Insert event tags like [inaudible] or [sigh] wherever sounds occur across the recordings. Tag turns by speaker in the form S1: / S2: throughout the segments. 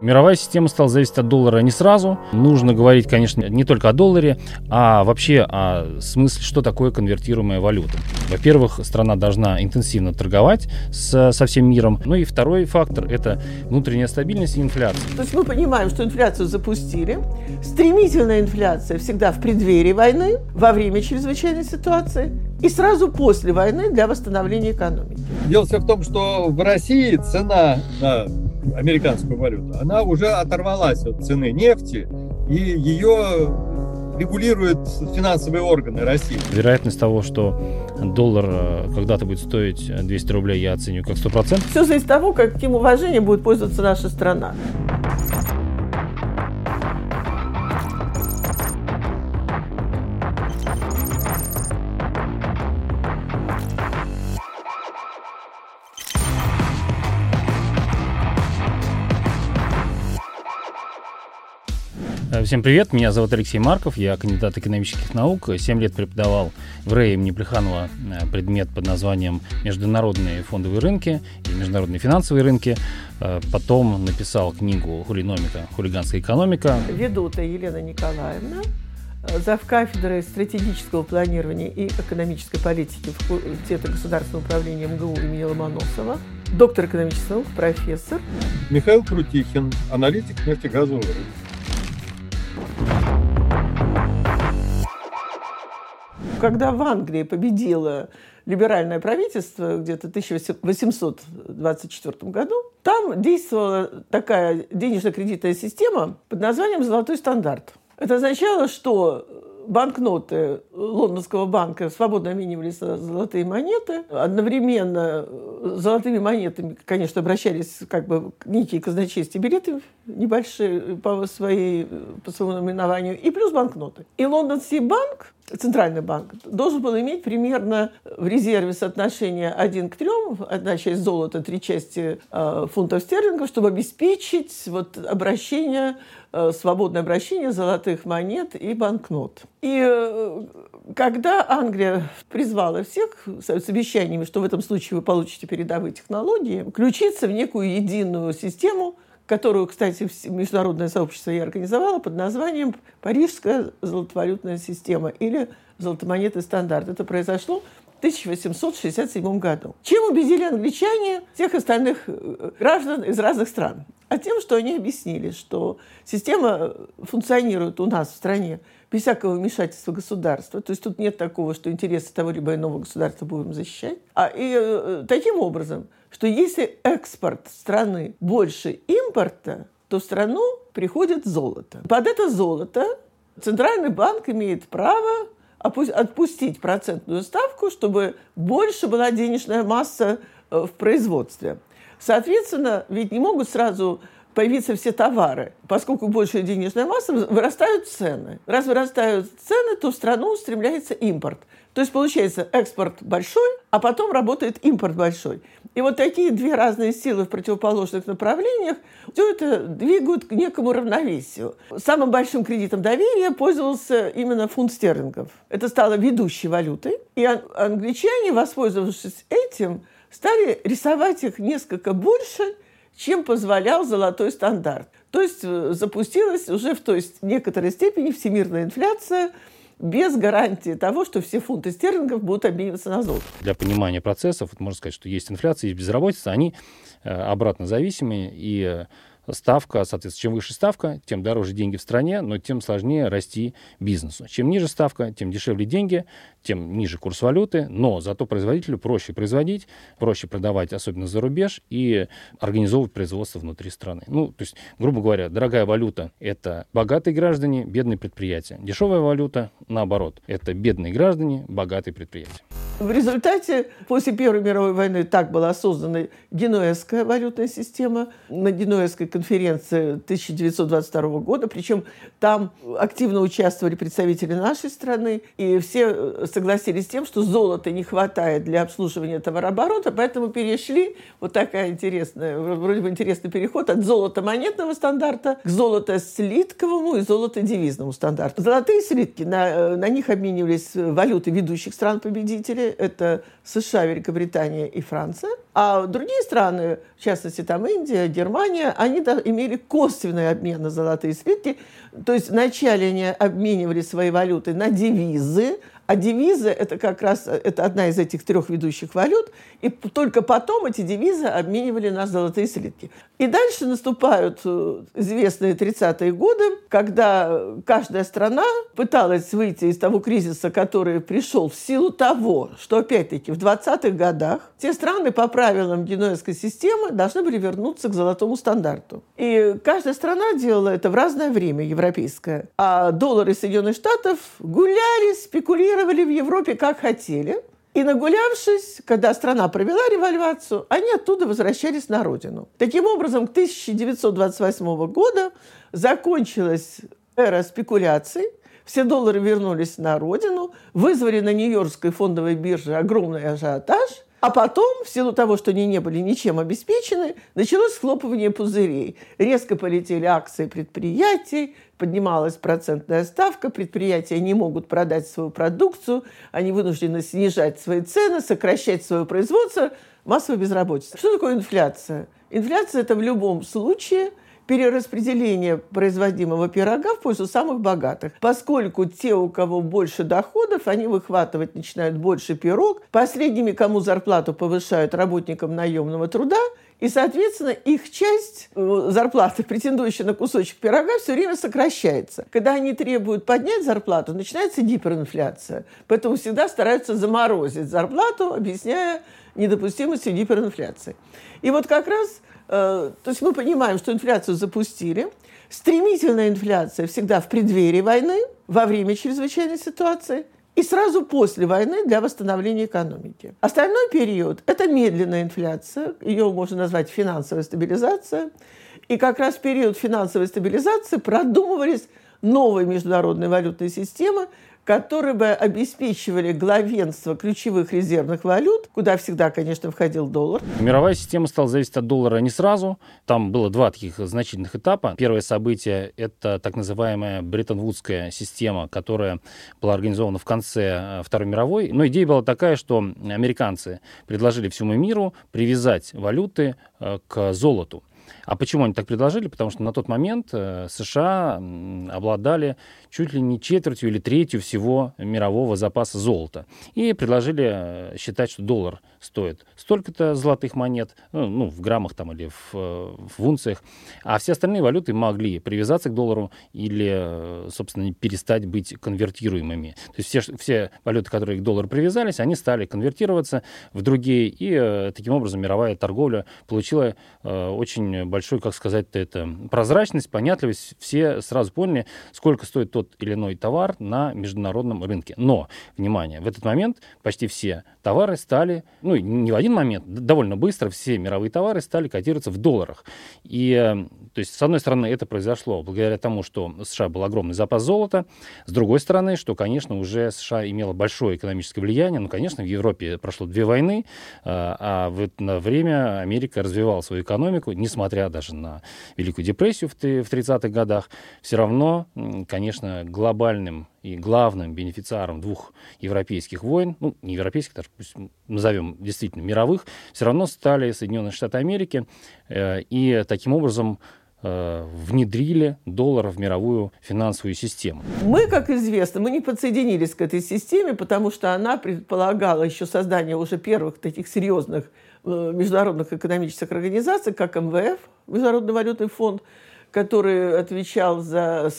S1: Мировая система стала зависеть от доллара не сразу. Нужно говорить, конечно, не только о долларе, а вообще о смысле, что такое конвертируемая валюта. Во-первых, страна должна интенсивно торговать с, со всем миром. Ну и второй фактор – это внутренняя стабильность и инфляция.
S2: То есть мы понимаем, что инфляцию запустили. Стремительная инфляция всегда в преддверии войны, во время чрезвычайной ситуации и сразу после войны для восстановления экономики.
S3: Дело все в том, что в России цена на американскую валюту, она уже оторвалась от цены нефти, и ее регулируют финансовые органы России.
S1: Вероятность того, что доллар э, когда-то будет стоить 200 рублей, я оценю как 100%.
S2: Все зависит от того, каким уважением будет пользоваться наша страна.
S1: Всем привет, меня зовут Алексей Марков, я кандидат экономических наук. Семь лет преподавал в РЭИ имени Плеханова э, предмет под названием «Международные фондовые рынки» и «Международные финансовые рынки». Э, потом написал книгу «Хулиномика. Хулиганская экономика».
S2: Ведута Елена Николаевна, зав. кафедрой стратегического планирования и экономической политики факультета государственного управления МГУ имени Ломоносова, доктор экономических наук, профессор.
S3: Михаил Крутихин, аналитик нефтегазового рынка.
S2: Когда в Англии победило либеральное правительство где-то в 1824 году, там действовала такая денежно-кредитная система под названием «Золотой стандарт». Это означало, что банкноты Лондонского банка свободно обменивались на золотые монеты. Одновременно золотыми монетами, конечно, обращались как бы некие казначейские билеты небольшие по, своей, по своему номинованию, и плюс банкноты. И Лондонский банк, Центральный банк, должен был иметь примерно в резерве соотношение 1 к 3, одна часть золота, три части э, фунтов стерлингов, чтобы обеспечить вот, обращение Э, свободное обращение золотых монет и банкнот. И э, когда Англия призвала всех с обещаниями, что в этом случае вы получите передовые технологии, включиться в некую единую систему, которую, кстати, международное сообщество и организовало под названием «Парижская золотовалютная система» или «Золотомонетный стандарт». Это произошло 1867 году. Чем убедили англичане всех остальных э, граждан из разных стран? А тем, что они объяснили, что система функционирует у нас в стране без всякого вмешательства государства. То есть тут нет такого, что интересы того либо иного государства будем защищать. А и э, таким образом, что если экспорт страны больше импорта, то в страну приходит золото. Под это золото Центральный банк имеет право отпустить процентную ставку, чтобы больше была денежная масса э, в производстве. Соответственно, ведь не могут сразу появиться все товары. Поскольку больше денежная масса, вырастают цены. Раз вырастают цены, то в страну устремляется импорт. То есть получается экспорт большой, а потом работает импорт большой. И вот такие две разные силы в противоположных направлениях все это двигают к некому равновесию. Самым большим кредитом доверия пользовался именно фунт стерлингов. Это стало ведущей валютой. И англичане, воспользовавшись этим, стали рисовать их несколько больше, чем позволял золотой стандарт. То есть э, запустилась уже в той некоторой степени всемирная инфляция – без гарантии того, что все фунты стерлингов будут обмениваться на золото.
S1: Для понимания процессов, можно сказать, что есть инфляция, есть безработица, они э, обратно зависимы, и э, ставка, соответственно, чем выше ставка, тем дороже деньги в стране, но тем сложнее расти бизнесу. Чем ниже ставка, тем дешевле деньги, тем ниже курс валюты, но зато производителю проще производить, проще продавать, особенно за рубеж, и организовывать производство внутри страны. Ну, то есть, грубо говоря, дорогая валюта – это богатые граждане, бедные предприятия. Дешевая валюта, наоборот, это бедные граждане, богатые предприятия.
S2: В результате после Первой мировой войны так была создана генуэзская валютная система на Генуэзской конференции 1922 года. Причем там активно участвовали представители нашей страны, и все согласились с тем, что золота не хватает для обслуживания товарооборота, поэтому перешли, вот такая интересная, вроде бы интересный переход от золота монетного стандарта к золото слитковому и золото девизному стандарту. Золотые слитки, на, на них обменивались валюты ведущих стран-победителей, это США, Великобритания и Франция. А другие страны, в частности там Индия, Германия, они имели косвенный обмен на золотые слитки. То есть вначале они обменивали свои валюты на девизы, а девизы – это как раз это одна из этих трех ведущих валют. И только потом эти девизы обменивали на золотые слитки. И дальше наступают э, известные 30-е годы, когда каждая страна пыталась выйти из того кризиса, который пришел в силу того, что, опять-таки, в 20-х годах те страны по правилам генуэзской системы должны были вернуться к золотому стандарту. И каждая страна делала это в разное время, европейская. А доллары Соединенных Штатов гуляли, спекулировали в Европе как хотели – и нагулявшись, когда страна провела револьвацию, они оттуда возвращались на родину. Таким образом, к 1928 года закончилась эра спекуляций, все доллары вернулись на родину, вызвали на Нью-Йоркской фондовой бирже огромный ажиотаж – а потом, в силу того, что они не были ничем обеспечены, началось схлопывание пузырей. Резко полетели акции предприятий, поднималась процентная ставка, предприятия не могут продать свою продукцию, они вынуждены снижать свои цены, сокращать свое производство, массовая безработица. Что такое инфляция? Инфляция – это в любом случае – перераспределение производимого пирога в пользу самых богатых. Поскольку те, у кого больше доходов, они выхватывать начинают больше пирог. Последними, кому зарплату повышают работникам наемного труда, и, соответственно, их часть э, зарплаты, [laughs] претендующая на кусочек пирога, все время сокращается. Когда они требуют поднять зарплату, начинается гиперинфляция. Поэтому всегда стараются заморозить зарплату, объясняя недопустимостью гиперинфляции. И вот как раз то есть мы понимаем, что инфляцию запустили. Стремительная инфляция всегда в преддверии войны, во время чрезвычайной ситуации и сразу после войны для восстановления экономики. Остальной период – это медленная инфляция, ее можно назвать финансовая стабилизация. И как раз в период финансовой стабилизации продумывались новые международные валютные системы, которые бы обеспечивали главенство ключевых резервных валют, куда всегда, конечно, входил доллар.
S1: Мировая система стала зависеть от доллара не сразу. Там было два таких значительных этапа. Первое событие — это так называемая Бреттон-Вудская система, которая была организована в конце э, Второй мировой. Но идея была такая, что американцы предложили всему миру привязать валюты э, к золоту. А почему они так предложили? Потому что на тот момент э, США обладали чуть ли не четвертью или третью всего мирового запаса золота. И предложили э, считать, что доллар стоит столько-то золотых монет, ну, ну в граммах там или в, э, в унциях, а все остальные валюты могли привязаться к доллару или, собственно, перестать быть конвертируемыми. То есть все, все валюты, которые к доллару привязались, они стали конвертироваться в другие, и таким образом мировая торговля получила очень большой, как сказать это, прозрачность, понятливость. Все сразу поняли, сколько стоит тот или иной товар на международном рынке. Но, внимание, в этот момент почти все товары стали, ну, не в один момент, довольно быстро все мировые товары стали котироваться в долларах. И, э, то есть, с одной стороны, это произошло благодаря тому, что в США был огромный запас золота, с другой стороны, что, конечно, уже США имела большое экономическое влияние, ну, конечно, в Европе прошло две войны, э, а в это время Америка развивала свою экономику, несмотря даже на Великую депрессию в 30-х годах, все равно, конечно, глобальным и главным бенефициаром двух европейских войн, ну, не европейских, даже пусть назовем действительно мировых, все равно стали Соединенные Штаты Америки, э, и таким образом э, внедрили доллар в мировую финансовую систему.
S2: Мы, как известно, мы не подсоединились к этой системе, потому что она предполагала еще создание уже первых таких серьезных э, международных экономических организаций, как МВФ, Международный валютный фонд, который отвечал за,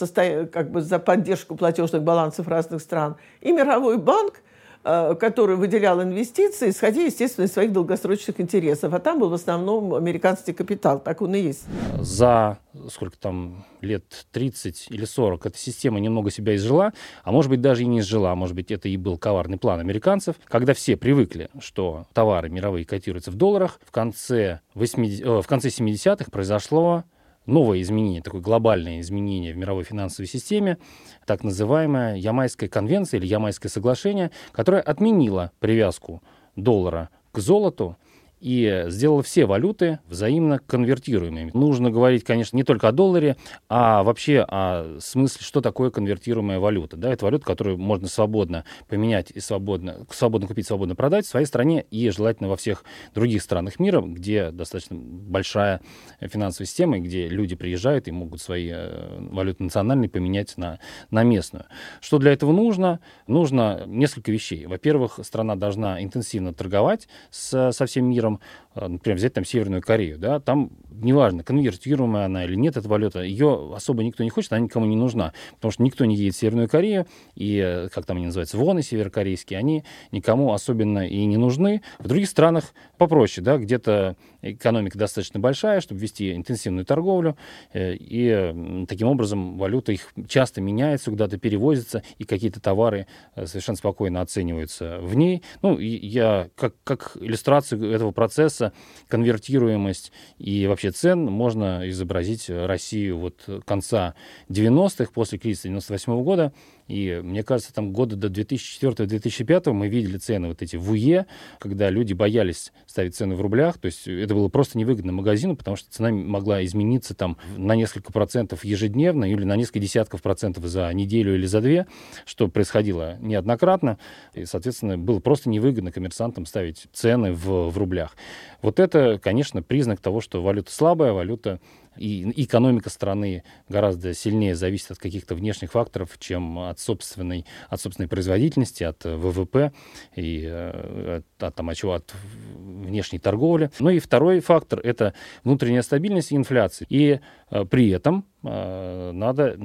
S2: как бы за поддержку платежных балансов разных стран, и Мировой банк, э, который выделял инвестиции, исходя, естественно, из своих долгосрочных интересов. А там был в основном американский капитал, так он и есть.
S1: За сколько там, лет 30 или 40 эта система немного себя изжила, а может быть даже и не изжила, может быть это и был коварный план американцев, когда все привыкли, что товары мировые котируются в долларах, в конце, 80... Э, в конце 70-х произошло новое изменение, такое глобальное изменение в мировой финансовой системе, так называемая Ямайская конвенция или Ямайское соглашение, которое отменило привязку доллара к золоту и сделала все валюты взаимно конвертируемыми. Нужно говорить, конечно, не только о долларе, а вообще о смысле, что такое конвертируемая валюта. Да, это валюта, которую можно свободно поменять и свободно, свободно купить, свободно продать в своей стране и желательно во всех других странах мира, где достаточно большая финансовая система, где люди приезжают и могут свои э, валюты национальные поменять на, на местную. Что для этого нужно? Нужно несколько вещей. Во-первых, страна должна интенсивно торговать с, со всем миром. Э, например, взять там Северную Корею. Да? Там неважно, конвертируемая она или нет, эта валюта, ее особо никто не хочет, она никому не нужна. Потому что никто не едет в Северную Корею, и, э, как там они называются, воны северокорейские, они никому особенно и не нужны. В других странах попроще, да, где-то экономика достаточно большая, чтобы вести интенсивную торговлю, э, и таким образом валюта их часто меняется, куда-то перевозится, и какие-то товары э, совершенно спокойно оцениваются в ней. Ну, я как, как иллюстрацию этого процесса, конвертируемость и вообще цен можно изобразить Россию вот конца 90-х, после кризиса 98 -го года, и мне кажется, там года до 2004-2005 мы видели цены вот эти в УЕ, когда люди боялись ставить цены в рублях. То есть это было просто невыгодно магазину, потому что цена могла измениться там на несколько процентов ежедневно или на несколько десятков процентов за неделю или за две, что происходило неоднократно. И, соответственно, было просто невыгодно коммерсантам ставить цены в, в рублях. Вот это, конечно, признак того, что валюта слабая, валюта и экономика страны гораздо сильнее зависит от каких-то внешних факторов, чем от собственной, от собственной производительности, от э, ВВП и э, от, от, там, от, чего, от внешней торговли. Ну и второй фактор – это внутренняя стабильность и инфляция. И э, при этом надо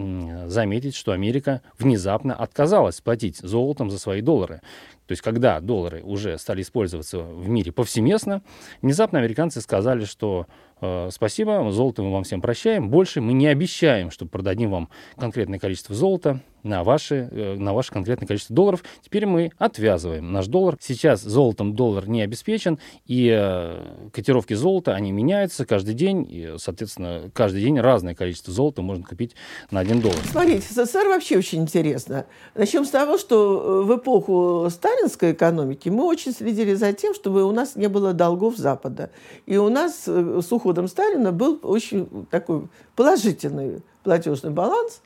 S1: заметить, что Америка внезапно отказалась платить золотом за свои доллары. То есть, когда доллары уже стали использоваться в мире повсеместно, внезапно американцы сказали, что Э, спасибо, золото мы вам всем прощаем. Больше мы не обещаем, что продадим вам конкретное количество золота на, ваши, э, на ваше конкретное количество долларов. Теперь мы отвязываем наш доллар. Сейчас золотом доллар не обеспечен, и э, котировки золота, они меняются каждый день, и, соответственно, каждый день разное количество золота можно купить на 1 доллар.
S2: Смотрите, СССР вообще очень интересно. Начнем с того, что в эпоху сталинской экономики мы очень следили за тем, чтобы у нас не было долгов Запада. И у нас с уходом Сталина был очень такой положительный платежный баланс.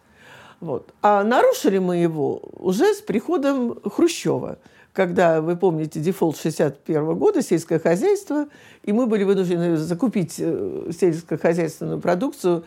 S2: Вот. А нарушили мы его уже с приходом Хрущева, когда, вы помните, дефолт 61 года, сельское хозяйство, и мы были вынуждены закупить э, сельскохозяйственную продукцию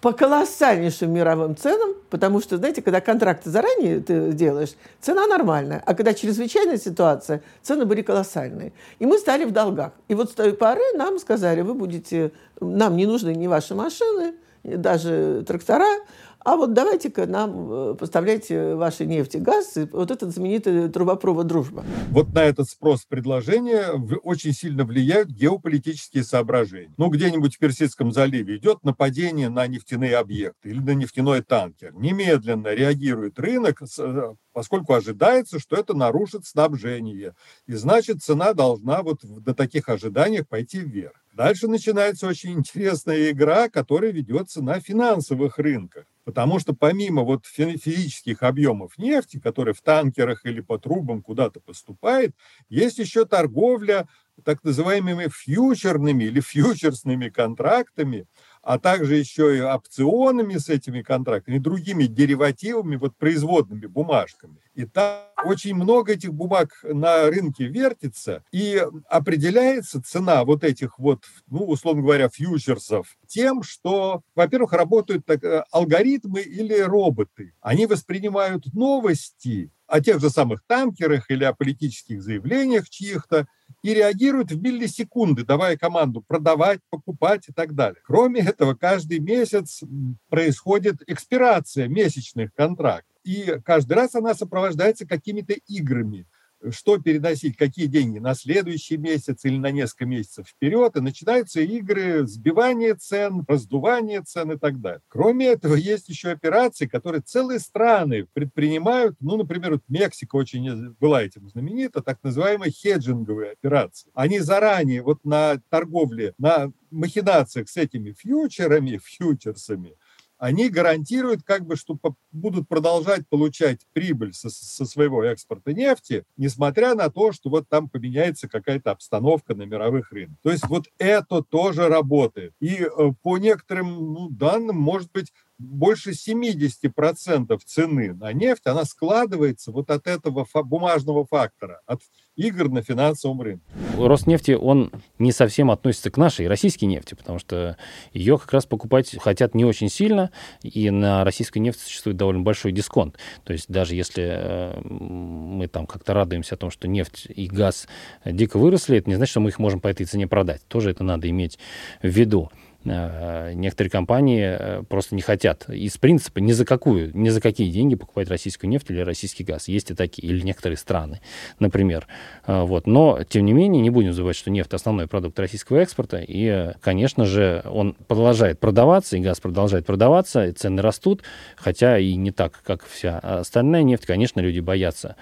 S2: по колоссальнейшим мировым ценам, потому что, знаете, когда контракты заранее ты делаешь, цена нормальная, а когда чрезвычайная ситуация, цены были колоссальные. И мы стали в долгах. И вот с той поры нам сказали, вы будете, нам не нужны ни ваши машины, даже трактора, а вот давайте-ка нам э, поставляйте ваши нефть и газ, и вот этот знаменитый трубопровод «Дружба».
S3: Вот на этот спрос предложения очень сильно влияют геополитические соображения. Ну, где-нибудь в Персидском заливе идет нападение на нефтяные объекты или на нефтяной танкер. Немедленно реагирует рынок, э, поскольку ожидается, что это нарушит снабжение. И значит, цена должна вот до таких ожиданиях пойти вверх. Дальше начинается очень интересная игра, которая ведется на финансовых рынках. Потому что помимо вот физических объемов нефти, которые в танкерах или по трубам куда-то поступает, есть еще торговля так называемыми фьючерными или фьючерсными контрактами, а также еще и опционами с этими контрактами, другими деривативами, вот производными бумажками. И там очень много этих бумаг на рынке вертится, и определяется цена вот этих вот, ну, условно говоря, фьючерсов тем, что, во-первых, работают так, э, алгоритмы или роботы. Они воспринимают новости о тех же самых танкерах или о политических заявлениях чьих-то, и реагируют в миллисекунды, давая команду продавать, покупать и так далее. Кроме этого, каждый месяц происходит экспирация месячных контрактов. И каждый раз она сопровождается какими-то играми что переносить, какие деньги на следующий месяц или на несколько месяцев вперед, и начинаются игры сбивания цен, раздувания цен и так далее. Кроме этого, есть еще операции, которые целые страны предпринимают, ну, например, вот Мексика очень была этим знаменита, так называемые хеджинговые операции. Они заранее вот на торговле, на махинациях с этими фьючерами, фьючерсами, они гарантируют, как бы, что будут продолжать получать прибыль со, со своего экспорта нефти, несмотря на то, что вот там поменяется какая-то обстановка на мировых рынках. То есть вот это тоже работает. И э, по некоторым ну, данным, может быть, больше 70% цены на нефть, она складывается вот от этого бумажного фактора, от игр на финансовом рынке.
S1: Роснефти, он не совсем относится к нашей российской нефти, потому что ее как раз покупать хотят не очень сильно, и на российской нефти существует довольно большой дисконт. То есть даже если э, мы там как-то радуемся о том, что нефть и газ дико выросли, это не значит, что мы их можем по этой цене продать. Тоже это надо иметь в виду. Э, некоторые компании э, просто не хотят из принципа ни за какую, ни за какие деньги покупать российскую нефть или российский газ. Есть и такие, или некоторые страны, например. Э, вот. Но, тем не менее, не будем забывать, что нефть – основной продукт российского экспорта, и, конечно же, он продолжает продаваться, и газ продолжает продаваться, и цены растут, хотя и не так, как вся остальная нефть. Конечно, люди боятся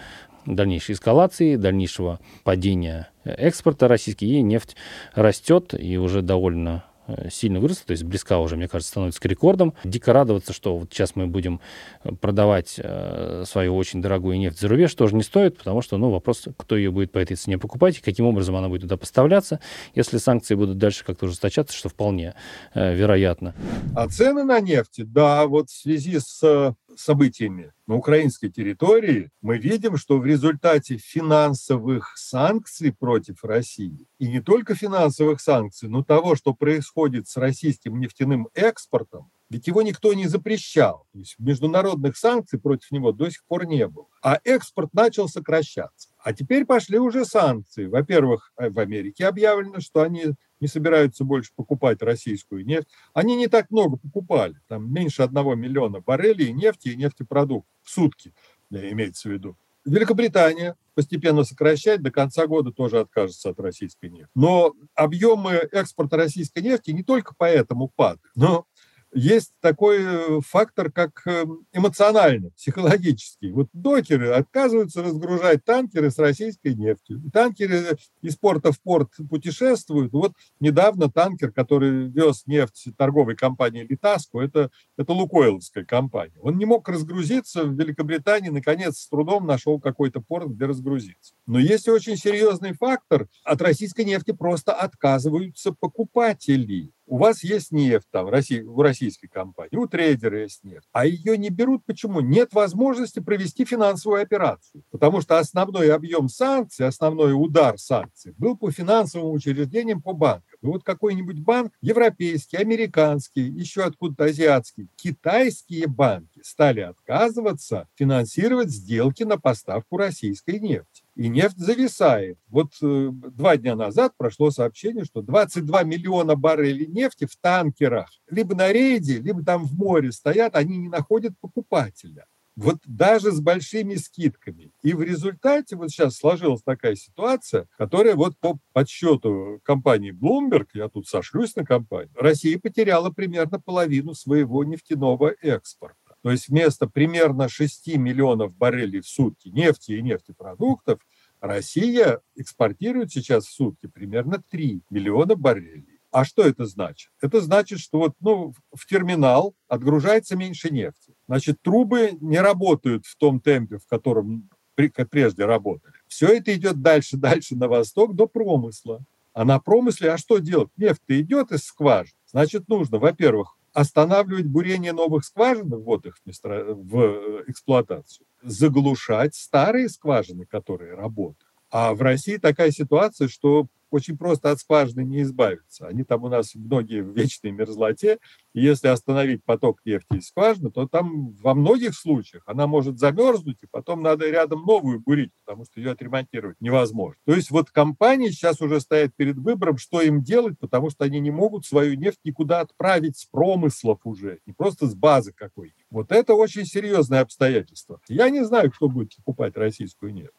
S1: дальнейшей эскалации, дальнейшего падения экспорта российский, и нефть растет, и уже довольно сильно выросла, то есть близка уже, мне кажется, становится к рекордам. Дико радоваться, что вот сейчас мы будем э, продавать э, свою очень дорогую нефть за рубеж, тоже не стоит, потому что, ну, вопрос, кто ее будет по этой цене покупать и каким образом она будет туда поставляться, если санкции будут дальше как-то ужесточаться, что вполне э, вероятно.
S3: А цены на нефть, да, вот в связи с событиями на украинской территории, мы видим, что в результате финансовых санкций против России, и не только финансовых санкций, но того, что происходит с российским нефтяным экспортом, ведь его никто не запрещал. То есть международных санкций против него до сих пор не было. А экспорт начал сокращаться. А теперь пошли уже санкции. Во-первых, э, в Америке объявлено, что они не собираются больше покупать российскую нефть. Они не так много покупали. Там меньше одного миллиона баррелей нефти и нефтепродуктов в сутки, имеется в виду. Великобритания постепенно сокращает, до конца года тоже откажется от российской нефти. Но объемы экспорта российской нефти не только поэтому падают, но есть такой э, фактор, как эм, эмоциональный, психологический. Вот докеры отказываются разгружать танкеры с российской нефтью. Танкеры из порта в порт путешествуют. Вот недавно танкер, который вез нефть торговой компании «Литаску», это, это лукойловская компания. Он не мог разгрузиться в Великобритании, наконец, с трудом нашел какой-то порт, где разгрузиться. Но есть очень серьезный фактор. От российской нефти просто отказываются покупатели. У вас есть нефть там, у российской компании, у трейдера есть нефть, а ее не берут. Почему? Нет возможности провести финансовую операцию. Потому что основной объем санкций, основной удар санкций был по финансовым учреждениям, по банкам. И вот какой-нибудь банк, европейский, американский, еще откуда-то азиатский, китайские банки стали отказываться финансировать сделки на поставку российской нефти и нефть зависает. Вот э, два дня назад прошло сообщение, что 22 миллиона баррелей нефти в танкерах либо на рейде, либо там в море стоят, они не находят покупателя. Вот даже с большими скидками. И в результате вот сейчас сложилась такая ситуация, которая вот по подсчету компании Bloomberg, я тут сошлюсь на компанию, Россия потеряла примерно половину своего нефтяного экспорта. То есть вместо примерно 6 миллионов баррелей в сутки нефти и нефтепродуктов Россия экспортирует сейчас в сутки примерно 3 миллиона баррелей. А что это значит? Это значит, что вот, ну, в терминал отгружается меньше нефти. Значит, трубы не работают в том темпе, в котором прежде работали. Все это идет дальше, [laughs] дальше на восток до промысла. А на промысле, а что делать? Нефть идет из скважин. Значит, нужно, во-первых, останавливать бурение новых скважин, ввод их в э, эксплуатацию, заглушать старые скважины, которые работают. А в России такая ситуация, что очень просто от скважины не избавиться. Они там у нас многие в вечной мерзлоте. И если остановить поток нефти из скважины, то там во многих случаях она может замерзнуть, и потом надо рядом новую бурить, потому что ее отремонтировать невозможно. То есть вот компании сейчас уже стоят перед выбором, что им делать, потому что они не могут свою нефть никуда отправить с промыслов уже, не просто с базы какой-нибудь. Вот это очень серьезное обстоятельство. Я не знаю, кто будет покупать российскую нефть.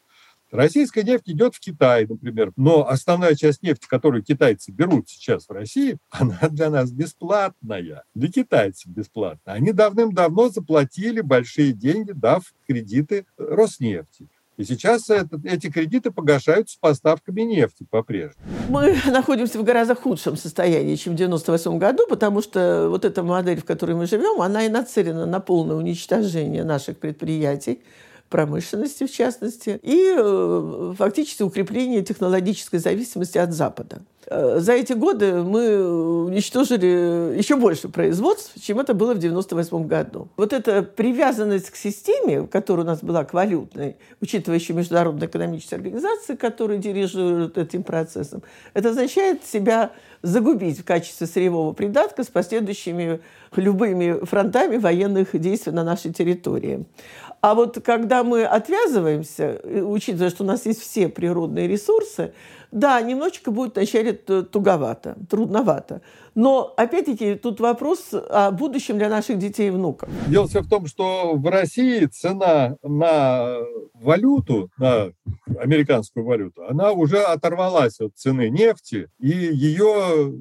S3: Российская нефть идет в Китай, например, но основная часть нефти, которую китайцы берут сейчас в России, [laughs] она для нас бесплатная, для китайцев бесплатная. Они давным-давно заплатили большие деньги, дав кредиты Роснефти. И сейчас это, эти кредиты погашаются поставками нефти по-прежнему.
S2: Мы [laughs] находимся в гораздо худшем состоянии, чем в 1998 году, потому что вот эта модель, в которой мы живем, она и нацелена на полное уничтожение наших предприятий, промышленности в частности, и э, фактически укрепление технологической зависимости от Запада. Э, за эти годы мы уничтожили еще больше производств, чем это было в 1998 году. Вот эта привязанность к системе, которая у нас была к валютной, учитывая еще Международную экономическую организацию, которая дирижирует этим процессом, это означает себя загубить в качестве сырьевого придатка с последующими любыми фронтами военных действий на нашей территории. А вот когда мы отвязываемся, учитывая, что у нас есть все природные ресурсы, да, немножечко будет вначале туговато, трудновато. Но, опять-таки, тут вопрос о будущем для наших детей и внуков.
S3: Дело все в том, что в России цена на валюту, на американскую валюту, она уже оторвалась от цены нефти, и ее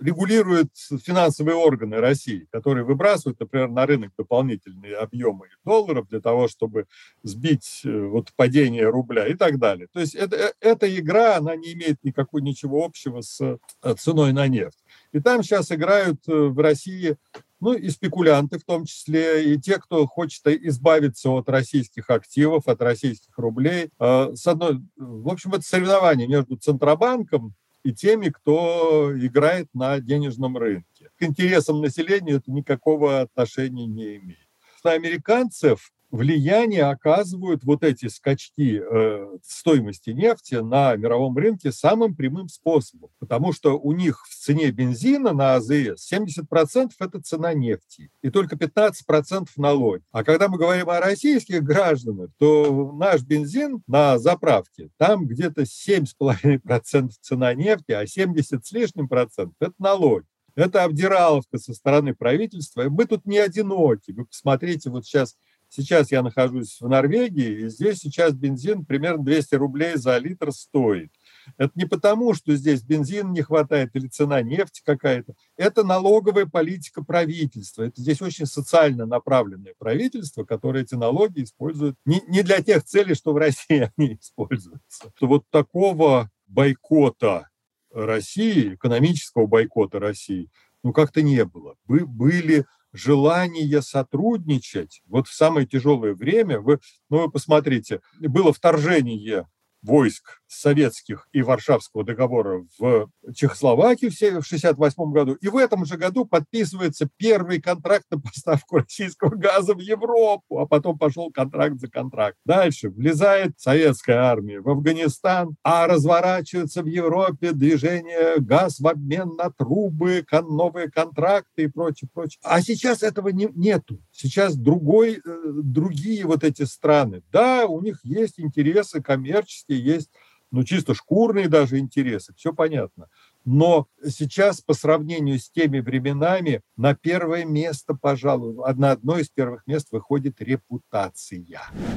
S3: регулируют финансовые органы России, которые выбрасывают, например, на рынок дополнительные объемы долларов для того, чтобы сбить э, вот падение рубля и так далее. То есть это, э, эта игра, она не имеет никакой ничего общего с э, ценой на нефть. И там сейчас играют в России ну и спекулянты в том числе, и те, кто хочет избавиться от российских активов, от российских рублей. С одной, в общем, это соревнование между Центробанком и теми, кто играет на денежном рынке. К интересам населения это никакого отношения не имеет. На американцев влияние оказывают вот эти скачки э, стоимости нефти на мировом рынке самым прямым способом, потому что у них в цене бензина на АЗС 70% это цена нефти и только 15% налоги. А когда мы говорим о российских гражданах, то наш бензин на заправке, там где-то 7,5% цена нефти, а 70 с лишним процентов – это налоги. Это обдираловка со стороны правительства. Мы тут не одиноки. Вы посмотрите, вот сейчас Сейчас я нахожусь в Норвегии, и здесь сейчас бензин примерно 200 рублей за литр стоит. Это не потому, что здесь бензин не хватает или цена нефти какая-то. Это налоговая политика правительства. Это здесь очень социально направленное правительство, которое эти налоги использует не, не для тех целей, что в России [laughs] они используются. Вот такого бойкота России, экономического бойкота России, ну как-то не было. Вы были желание сотрудничать. Вот в самое тяжелое время, вы, ну вы посмотрите, было вторжение войск советских и Варшавского договора в Чехословакию в 1968 году. И в этом же году подписывается первый контракт на поставку [laughs] российского газа в Европу, а потом пошел контракт за контракт. Дальше влезает советская армия в Афганистан, а разворачивается в Европе движение газ в обмен на трубы, новые контракты и прочее, прочее. А сейчас этого не, нету. Сейчас другой, э, другие вот эти страны. Да, у них есть интересы коммерческие, есть ну, чисто шкурные даже интересы, все понятно. Но сейчас по сравнению с теми временами на первое место, пожалуй, на одно из первых мест выходит репутация.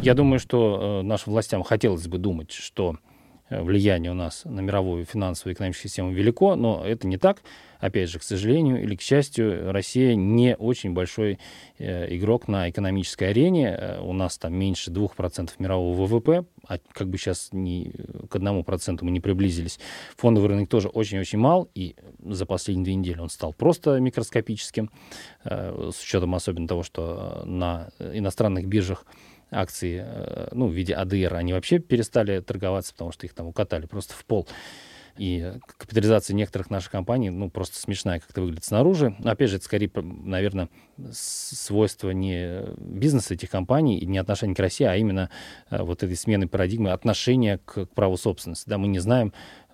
S1: Я думаю, что э, нашим властям хотелось бы думать, что влияние у нас на мировую финансовую и экономическую систему велико, но это не так. Опять же, к сожалению или к счастью, Россия не очень большой э, игрок на экономической арене. Э, у нас там меньше 2% мирового ВВП, а как бы сейчас ни, к 1% мы не приблизились. Фондовый рынок тоже очень-очень мал, и за последние две недели он стал просто микроскопическим, с учетом особенно того, что на иностранных биржах акции, э, ну, в виде АДР, они вообще перестали торговаться, потому что их там укатали просто в пол. И капитализация некоторых наших компаний, ну, просто смешная как-то выглядит снаружи. Но, опять же, это скорее, наверное, свойство не бизнеса этих компаний и не отношения к России, а именно э, вот этой смены парадигмы отношения к, к праву собственности. Да, мы не знаем,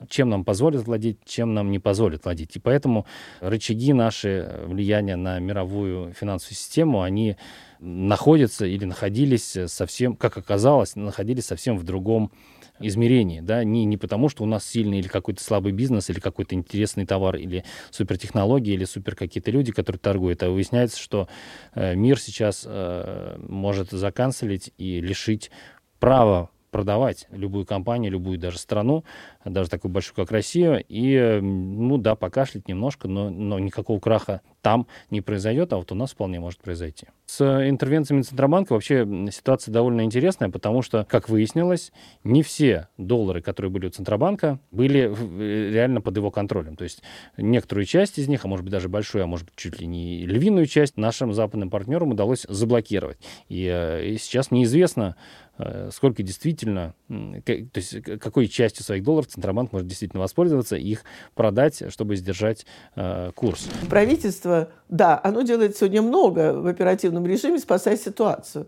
S1: чем нам позволят владеть, чем нам не позволят владеть. И поэтому рычаги наши влияния на мировую финансовую систему, они находятся или находились совсем, как оказалось, находились совсем в другом измерении, да, не, не потому, что у нас сильный или какой-то слабый бизнес, или какой-то интересный товар, или супертехнологии, или супер какие-то люди, которые торгуют, а выясняется, что э, мир сейчас э, может заканцелить и лишить права продавать любую компанию, любую даже страну, даже такую большую, как Россия, и, ну да, покашлять немножко, но, но никакого краха там не произойдет, а вот у нас вполне может произойти. С интервенциями Центробанка вообще ситуация довольно интересная, потому что, как выяснилось, не все доллары, которые были у Центробанка, были э, реально под его контролем. То есть некоторую часть из них, а может быть даже большую, а может быть чуть ли не львиную часть, нашим западным партнерам удалось заблокировать. И, э, и сейчас неизвестно, Э, сколько действительно, то есть какой частью своих долларов Центробанк может действительно воспользоваться, их продать, чтобы сдержать э, курс.
S2: Правительство, да, оно делает сегодня много в оперативном режиме, спасая ситуацию.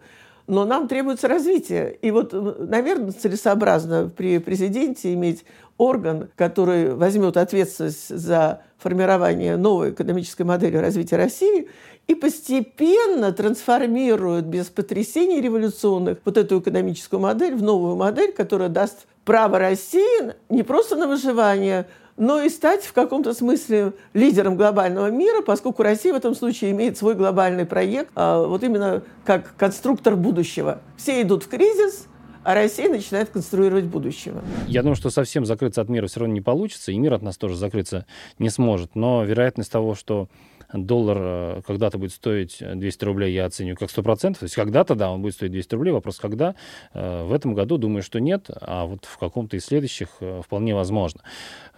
S2: Но нам требуется развитие. И вот, наверное, целесообразно при президенте иметь орган, который возьмет ответственность за формирование новой экономической модели развития России и постепенно трансформирует без потрясений революционных вот эту экономическую модель в новую модель, которая даст право России не просто на выживание, но и стать в каком-то смысле лидером глобального мира, поскольку Россия в этом случае имеет свой глобальный проект, а, вот именно как конструктор будущего. Все идут в кризис, а Россия начинает конструировать будущего.
S1: Я думаю, что совсем закрыться от мира все равно не получится, и мир от нас тоже закрыться не сможет. Но вероятность того, что доллар э, когда-то будет стоить 200 рублей, я оцениваю как 100%. То есть когда-то, да, он будет стоить 200 рублей. Вопрос, когда? Э, в этом году, думаю, что нет, а вот в каком-то из следующих э, вполне возможно.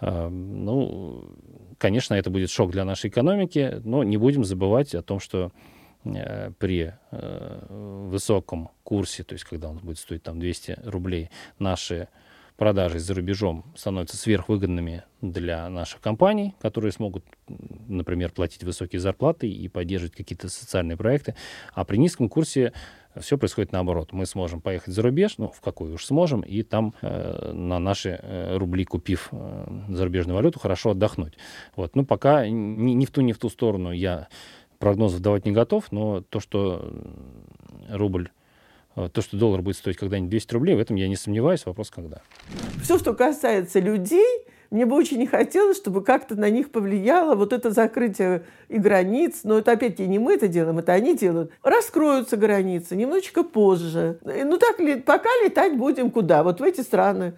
S1: Ну, конечно, это будет шок для нашей экономики, но не будем забывать о том, что при высоком курсе, то есть когда он будет стоить там 200 рублей, наши продажи за рубежом становятся сверхвыгодными для наших компаний, которые смогут, например, платить высокие зарплаты и поддерживать какие-то социальные проекты. А при низком курсе все происходит наоборот. Мы сможем поехать за рубеж, ну, в какой уж сможем, и там э, на наши э, рубли, купив э, зарубежную валюту, хорошо отдохнуть. Вот. Ну, пока ни, ни в ту, ни в ту сторону я прогнозов давать не готов, но то, что рубль а, то, что доллар будет стоить когда-нибудь 200 рублей, в этом я не сомневаюсь. Вопрос, когда.
S2: Все, что касается людей, мне бы очень не хотелось, чтобы как-то на них повлияло вот это закрытие и границ. Но это опять-таки не мы это делаем, это они делают. Раскроются границы немножечко позже. Ну так, пока летать будем куда? Вот в эти страны.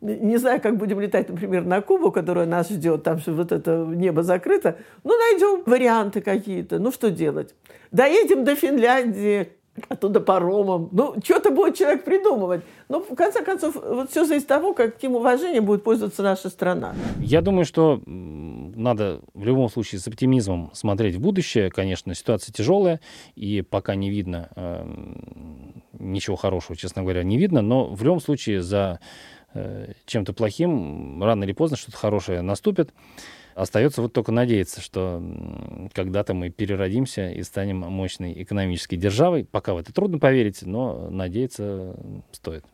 S2: Не знаю, как будем летать, например, на Кубу, которая нас ждет, там что вот это небо закрыто. Ну, найдем варианты какие-то. Ну, что делать? Доедем до Финляндии, оттуда паромом. Ну, что-то будет человек придумывать. Но, в конце концов, вот все зависит от того, каким уважением будет пользоваться наша страна.
S1: Я думаю, что надо в любом случае с оптимизмом смотреть в будущее. Конечно, ситуация тяжелая, и пока не видно э, ничего хорошего, честно говоря, не видно. Но в любом случае за э, чем-то плохим рано или поздно что-то хорошее наступит. Остается вот только надеяться, что когда-то мы переродимся и станем мощной экономической державой. Пока в это трудно поверить, но надеяться стоит.